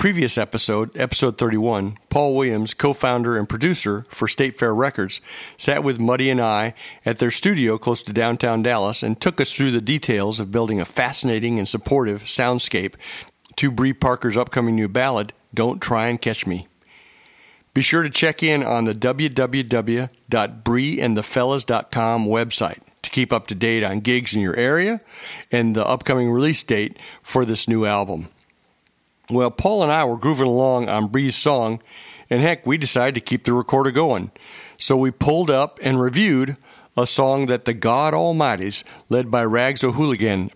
Previous episode, episode 31, Paul Williams, co founder and producer for State Fair Records, sat with Muddy and I at their studio close to downtown Dallas and took us through the details of building a fascinating and supportive soundscape to Bree Parker's upcoming new ballad, Don't Try and Catch Me. Be sure to check in on the www.breeandthefellas.com website to keep up to date on gigs in your area and the upcoming release date for this new album. Well, Paul and I were grooving along on Bree's song, and heck, we decided to keep the recorder going. So we pulled up and reviewed a song that the God Almighties, led by Rags O'Hooligan,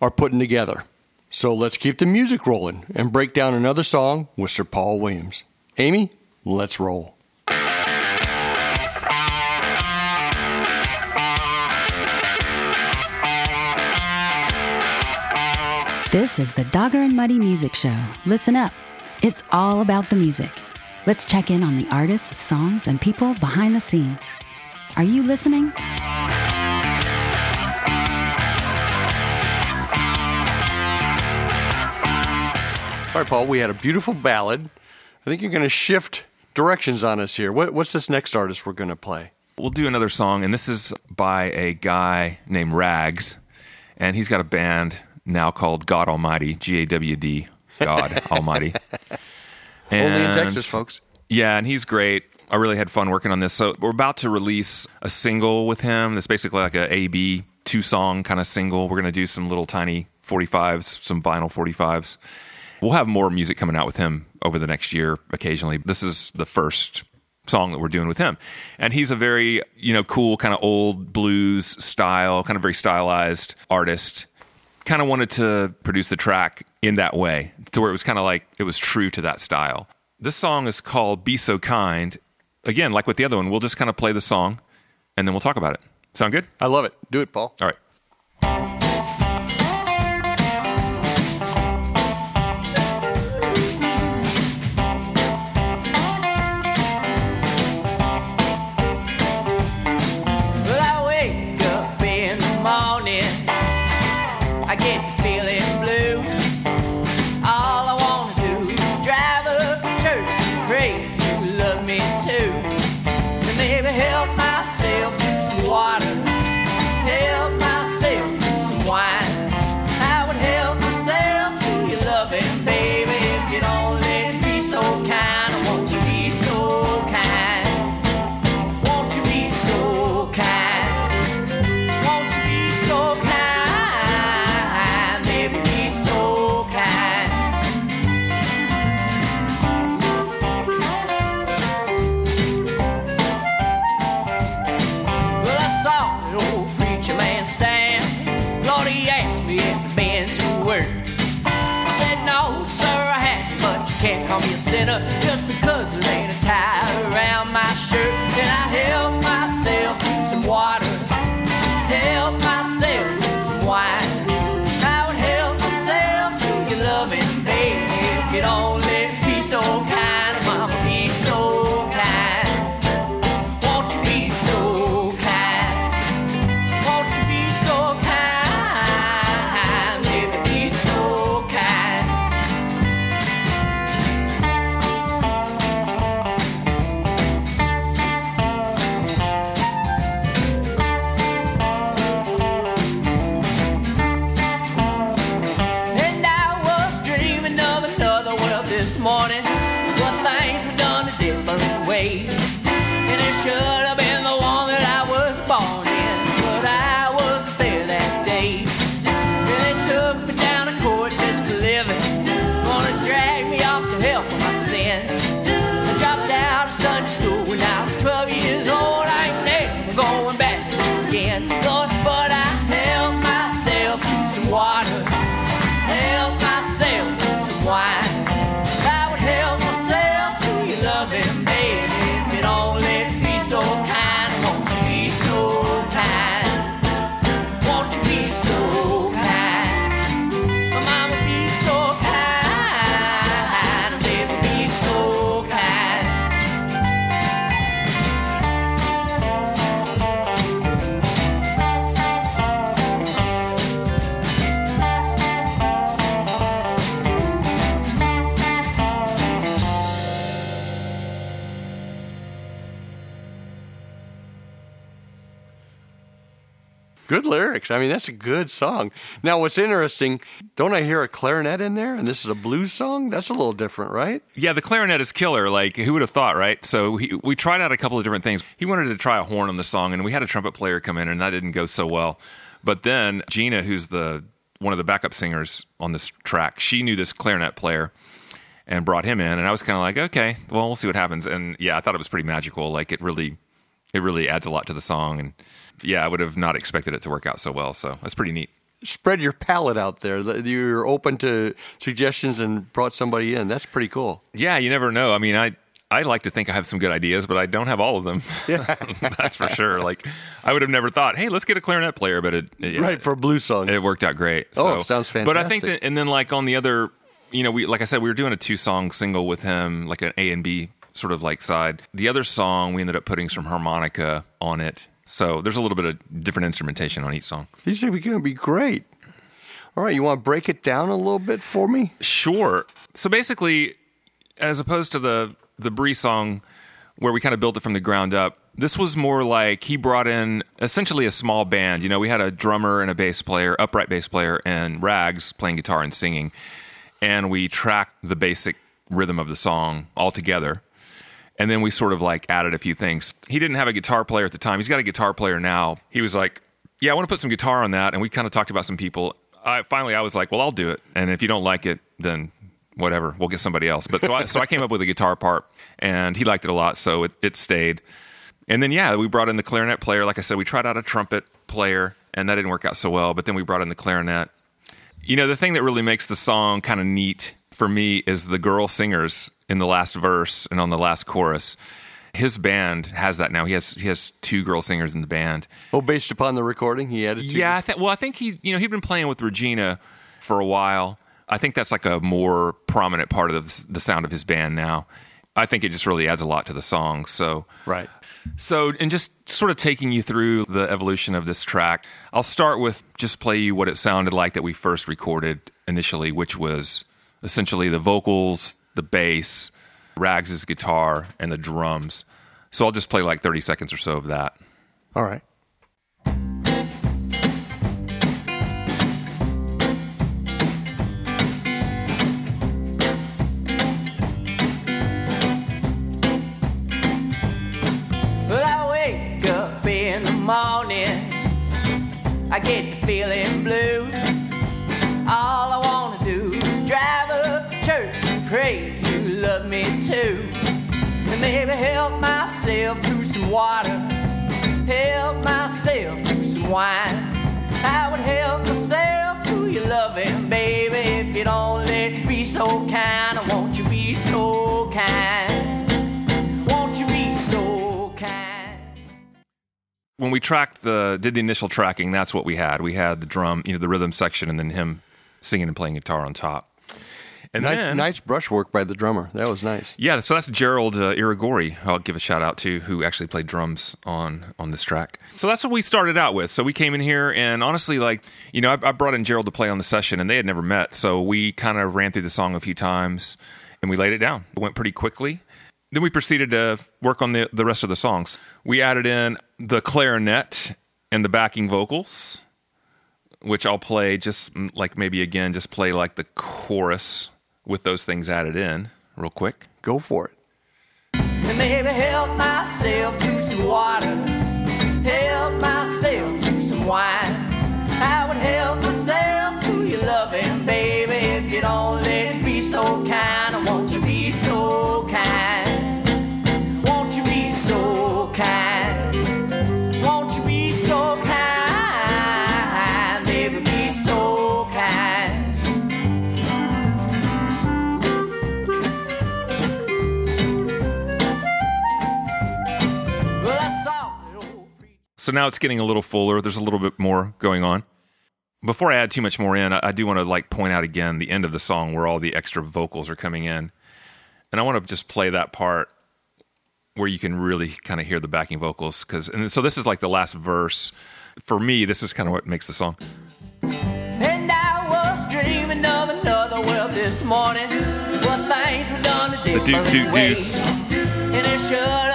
are putting together. So let's keep the music rolling and break down another song with Sir Paul Williams. Amy, let's roll. This is the Dogger and Muddy Music Show. Listen up. It's all about the music. Let's check in on the artists, songs, and people behind the scenes. Are you listening? All right, Paul, we had a beautiful ballad. I think you're going to shift directions on us here. What, what's this next artist we're going to play? We'll do another song, and this is by a guy named Rags, and he's got a band now called God Almighty, G A W D, God Almighty. And, Only in Texas, folks. Yeah, and he's great. I really had fun working on this. So we're about to release a single with him. That's basically like a A B two song kind of single. We're gonna do some little tiny 45s, some vinyl 45s. We'll have more music coming out with him over the next year occasionally. This is the first song that we're doing with him. And he's a very, you know, cool kind of old blues style, kind of very stylized artist. Kind of wanted to produce the track in that way to where it was kind of like it was true to that style. This song is called Be So Kind. Again, like with the other one, we'll just kind of play the song and then we'll talk about it. Sound good? I love it. Do it, Paul. All right. Good lyrics. I mean, that's a good song. Now, what's interesting, don't I hear a clarinet in there? And this is a blues song? That's a little different, right? Yeah, the clarinet is killer. Like, who would have thought, right? So he, we tried out a couple of different things. He wanted to try a horn on the song, and we had a trumpet player come in, and that didn't go so well. But then Gina, who's the one of the backup singers on this track, she knew this clarinet player and brought him in, and I was kind of like, okay, well, we'll see what happens. And yeah, I thought it was pretty magical. Like, it really, it really adds a lot to the song, and yeah, I would have not expected it to work out so well. So that's pretty neat. Spread your palette out there. You're open to suggestions and brought somebody in. That's pretty cool. Yeah, you never know. I mean, I I like to think I have some good ideas, but I don't have all of them. Yeah. That's for sure. Like I would have never thought, hey, let's get a clarinet player, but it, it right for a blues song. It worked out great. Oh, sounds fantastic. But I think that, and then like on the other, you know, we like I said, we were doing a two song single with him, like an A and B sort of like side. The other song, we ended up putting some harmonica on it. So there's a little bit of different instrumentation on each song. These are going to be great. All right, you want to break it down a little bit for me? Sure. So basically, as opposed to the the Bree song where we kind of built it from the ground up. This was more like he brought in essentially a small band. You know, we had a drummer and a bass player, upright bass player, and Rags playing guitar and singing. And we tracked the basic rhythm of the song all together. And then we sort of like added a few things. He didn't have a guitar player at the time. He's got a guitar player now. He was like, Yeah, I want to put some guitar on that. And we kind of talked about some people. I, finally, I was like, Well, I'll do it. And if you don't like it, then whatever, we'll get somebody else. But so I, so I came up with a guitar part, and he liked it a lot, so it, it stayed. And then yeah, we brought in the clarinet player. Like I said, we tried out a trumpet player, and that didn't work out so well. But then we brought in the clarinet. You know, the thing that really makes the song kind of neat for me is the girl singers in the last verse and on the last chorus. His band has that now. He has he has two girl singers in the band. Oh, based upon the recording, he added. Yeah, I th- well, I think he you know he'd been playing with Regina for a while I think that's like a more prominent part of the, the sound of his band now. I think it just really adds a lot to the song. So right. So, and just sort of taking you through the evolution of this track, I'll start with just play you what it sounded like that we first recorded initially, which was essentially the vocals, the bass, Rags' guitar, and the drums. So I'll just play like 30 seconds or so of that. All right. Well I wake up in the morning, I get to feeling blue. All I wanna pray you love me too. And maybe help myself to some water, help myself to some wine. I would help myself to your loving, baby, if you'd only be so kind. I want you be so kind. when we tracked the did the initial tracking, that's what we had. We had the drum, you know, the rhythm section, and then him singing and playing guitar on top. And nice, then, nice brushwork by the drummer. That was nice. Yeah, so that's Gerald uh, Irigori. I'll give a shout out to who actually played drums on on this track. So that's what we started out with. So we came in here, and honestly, like you know, I, I brought in Gerald to play on the session, and they had never met. So we kind of ran through the song a few times, and we laid it down. It went pretty quickly. Then we proceeded to work on the, the rest of the songs. We added in the clarinet and the backing vocals, which I'll play just mm, like maybe again, just play like the chorus with those things added in real quick. Go for it. So now it's getting a little fuller. There's a little bit more going on. Before I add too much more in, I, I do want to like point out again the end of the song where all the extra vocals are coming in. And I want to just play that part where you can really kind of hear the backing vocals cuz and so this is like the last verse. For me, this is kind of what makes the song. And I was dreaming of another world this morning. What things were done to the dude, dude, dudes. And it should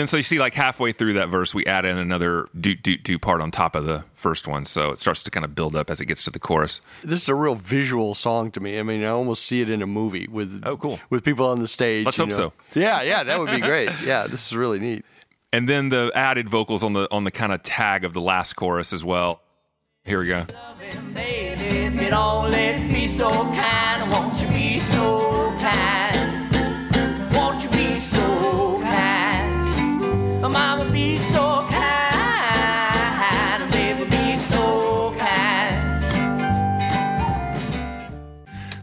then so you see like halfway through that verse, we add in another doot doot doot part on top of the first one, so it starts to kind of build up as it gets to the chorus. This is a real visual song to me. I mean, I almost see it in a movie with Oh, cool. with people on the stage. Let's you hope know. Yeah, yeah, that would be great. Yeah, this is really neat. And then the added vocals on the on the kind of tag of the last chorus as well. Here we go.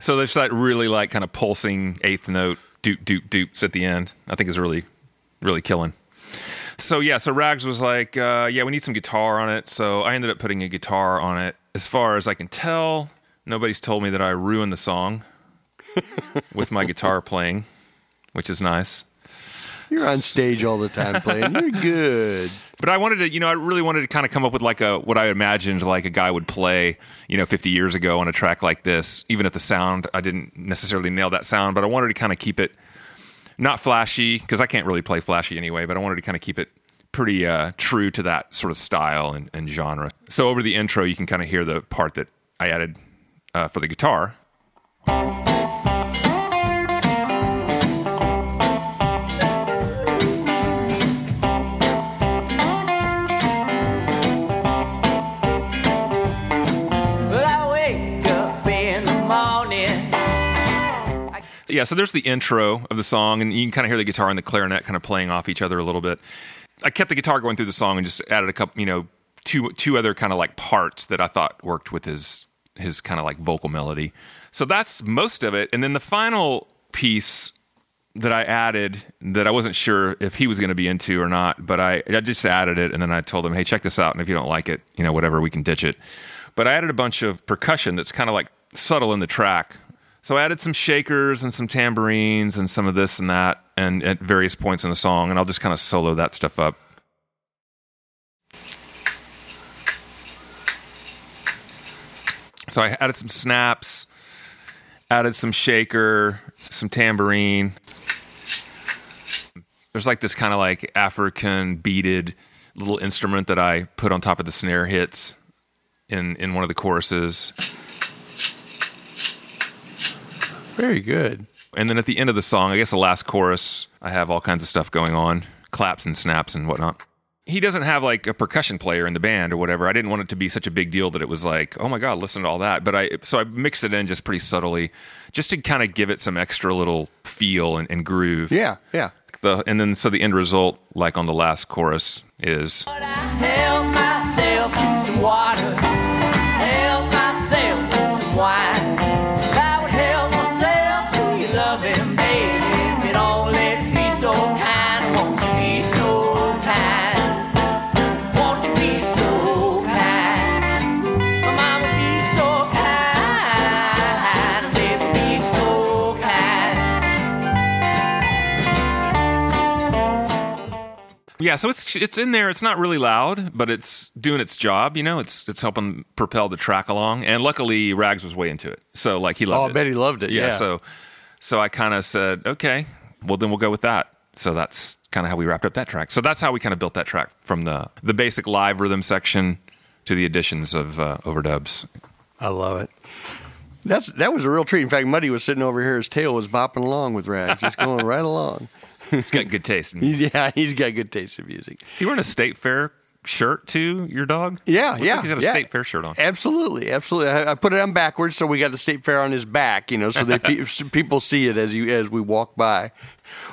So there's that really like kind of pulsing eighth note doot doot doots at the end. I think is really really killing. So yeah, so Rags was like, uh, yeah, we need some guitar on it. So I ended up putting a guitar on it. As far as I can tell, nobody's told me that I ruined the song with my guitar playing, which is nice. You're on stage all the time playing. You're good. But I wanted to, you know, I really wanted to kind of come up with like a what I imagined like a guy would play, you know, 50 years ago on a track like this. Even if the sound, I didn't necessarily nail that sound, but I wanted to kind of keep it not flashy because I can't really play flashy anyway. But I wanted to kind of keep it pretty uh, true to that sort of style and, and genre. So over the intro, you can kind of hear the part that I added uh, for the guitar. Yeah, so there's the intro of the song, and you can kind of hear the guitar and the clarinet kind of playing off each other a little bit. I kept the guitar going through the song and just added a couple, you know, two two other kind of like parts that I thought worked with his his kind of like vocal melody. So that's most of it, and then the final piece that I added that I wasn't sure if he was going to be into or not, but I, I just added it and then I told him, hey, check this out. And if you don't like it, you know, whatever, we can ditch it. But I added a bunch of percussion that's kind of like subtle in the track. So I added some shakers and some tambourines and some of this and that and at various points in the song. And I'll just kind of solo that stuff up. So I added some snaps, added some shaker, some tambourine. There's like this kind of like African beaded little instrument that I put on top of the snare hits in in one of the choruses. Very good. And then at the end of the song, I guess the last chorus, I have all kinds of stuff going on, claps and snaps and whatnot. He doesn't have like a percussion player in the band or whatever. I didn't want it to be such a big deal that it was like, oh my god, listen to all that. But I so I mixed it in just pretty subtly, just to kind of give it some extra little feel and, and groove. Yeah, yeah. The, and then so the end result, like on the last chorus, is Yeah, so it's it's in there. It's not really loud, but it's doing its job. You know, it's it's helping propel the track along. And luckily, Rags was way into it, so like he loved Oh, it. I bet he loved it. Yeah. So so I kind of said, okay, well then we'll go with that. So that's kind of how we wrapped up that track. So that's how we kind of built that track from the the basic live rhythm section to the additions of uh, overdubs. I love it. That's that was a real treat. In fact, Muddy was sitting over here. His tail was bopping along with Rags, just going right along. He's got good taste. Is He's, yeah, he's got good taste in music. Is he wearing a state fair shirt too? Your dog? Yeah, Looks yeah, like he's got a yeah. state fair shirt on. Absolutely, absolutely. I, I put it on backwards, so we got the state fair on his back. You know, so that pe- people see it as you as we walk by.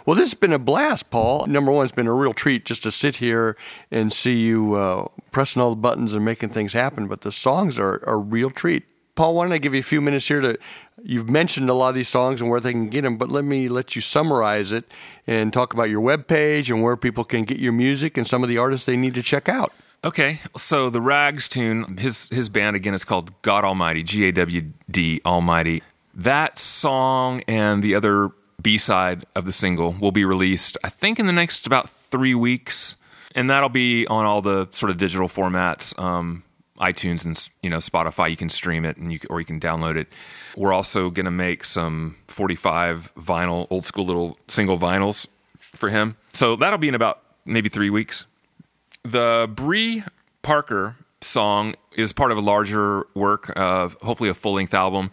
Well, this has been a blast, Paul. Number one, it's been a real treat just to sit here and see you uh, pressing all the buttons and making things happen. But the songs are are a real treat. Paul, why don't I give you a few minutes here to? You've mentioned a lot of these songs and where they can get them, but let me let you summarize it and talk about your webpage and where people can get your music and some of the artists they need to check out. Okay, so the Rags tune, his his band again is called God Almighty, G A W D Almighty. That song and the other B side of the single will be released, I think, in the next about three weeks, and that'll be on all the sort of digital formats, um, iTunes and you know Spotify. You can stream it and you or you can download it. We're also going to make some 45 vinyl, old school little single vinyls for him. So that'll be in about maybe three weeks. The Bree Parker song is part of a larger work, uh, hopefully a full length album.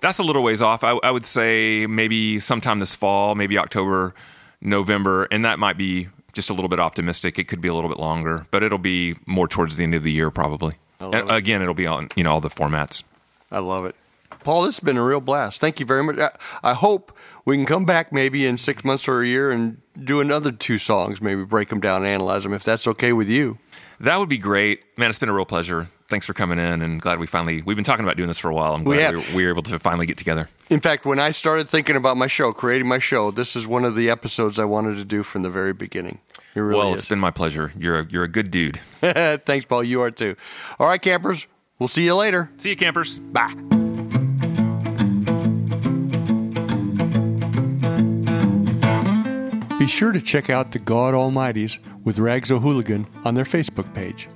That's a little ways off. I, I, would say maybe sometime this fall, maybe October, November, and that might be just a little bit optimistic. It could be a little bit longer, but it'll be more towards the end of the year probably. And, it. again, it'll be on you know all the formats. I love it. Paul, this has been a real blast. Thank you very much. I, I hope we can come back maybe in six months or a year and do another two songs, maybe break them down and analyze them, if that's okay with you. That would be great. Man, it's been a real pleasure. Thanks for coming in and glad we finally, we've been talking about doing this for a while. I'm glad we, we, we were able to finally get together. In fact, when I started thinking about my show, creating my show, this is one of the episodes I wanted to do from the very beginning. It really well, is. it's been my pleasure. You're a, you're a good dude. Thanks, Paul. You are too. All right, campers. We'll see you later. See you, campers. Bye. Be sure to check out the God Almighty's with Rags O'Hooligan on their Facebook page.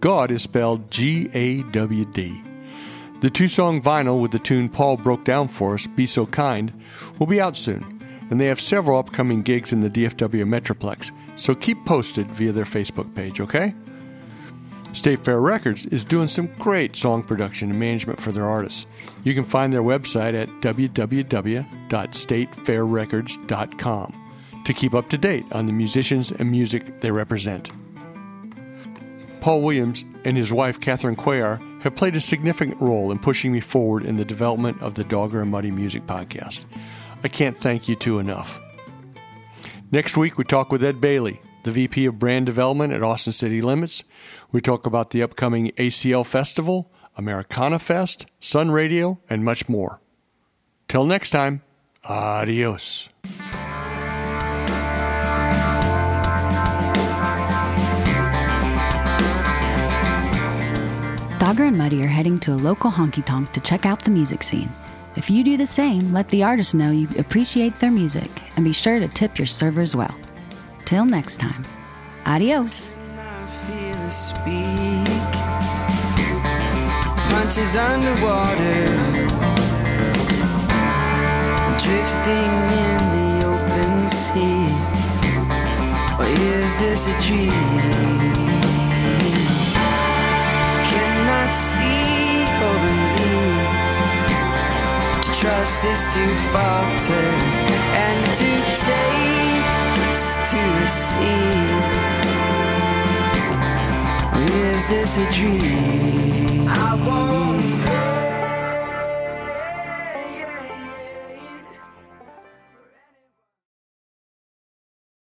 God is spelled G A W D. The two song vinyl with the tune Paul broke down for us, Be So Kind, will be out soon, and they have several upcoming gigs in the DFW Metroplex, so keep posted via their Facebook page, okay? State Fair Records is doing some great song production and management for their artists. You can find their website at www.statefairrecords.com to keep up to date on the musicians and music they represent. Paul Williams and his wife Catherine Cuellar have played a significant role in pushing me forward in the development of the Dogger and Muddy Music podcast. I can't thank you two enough. Next week, we talk with Ed Bailey, the VP of Brand Development at Austin City Limits. We talk about the upcoming ACL Festival, Americana Fest, Sun Radio, and much more. Till next time, adios. Dogger and Muddy are heading to a local honky tonk to check out the music scene. If you do the same, let the artists know you appreciate their music and be sure to tip your servers well. Till next time, adios. Punches underwater, drifting in the open sea. Or is this a dream? Cannot see trust is to falter, and to is to receive. Is this a dream? I won't.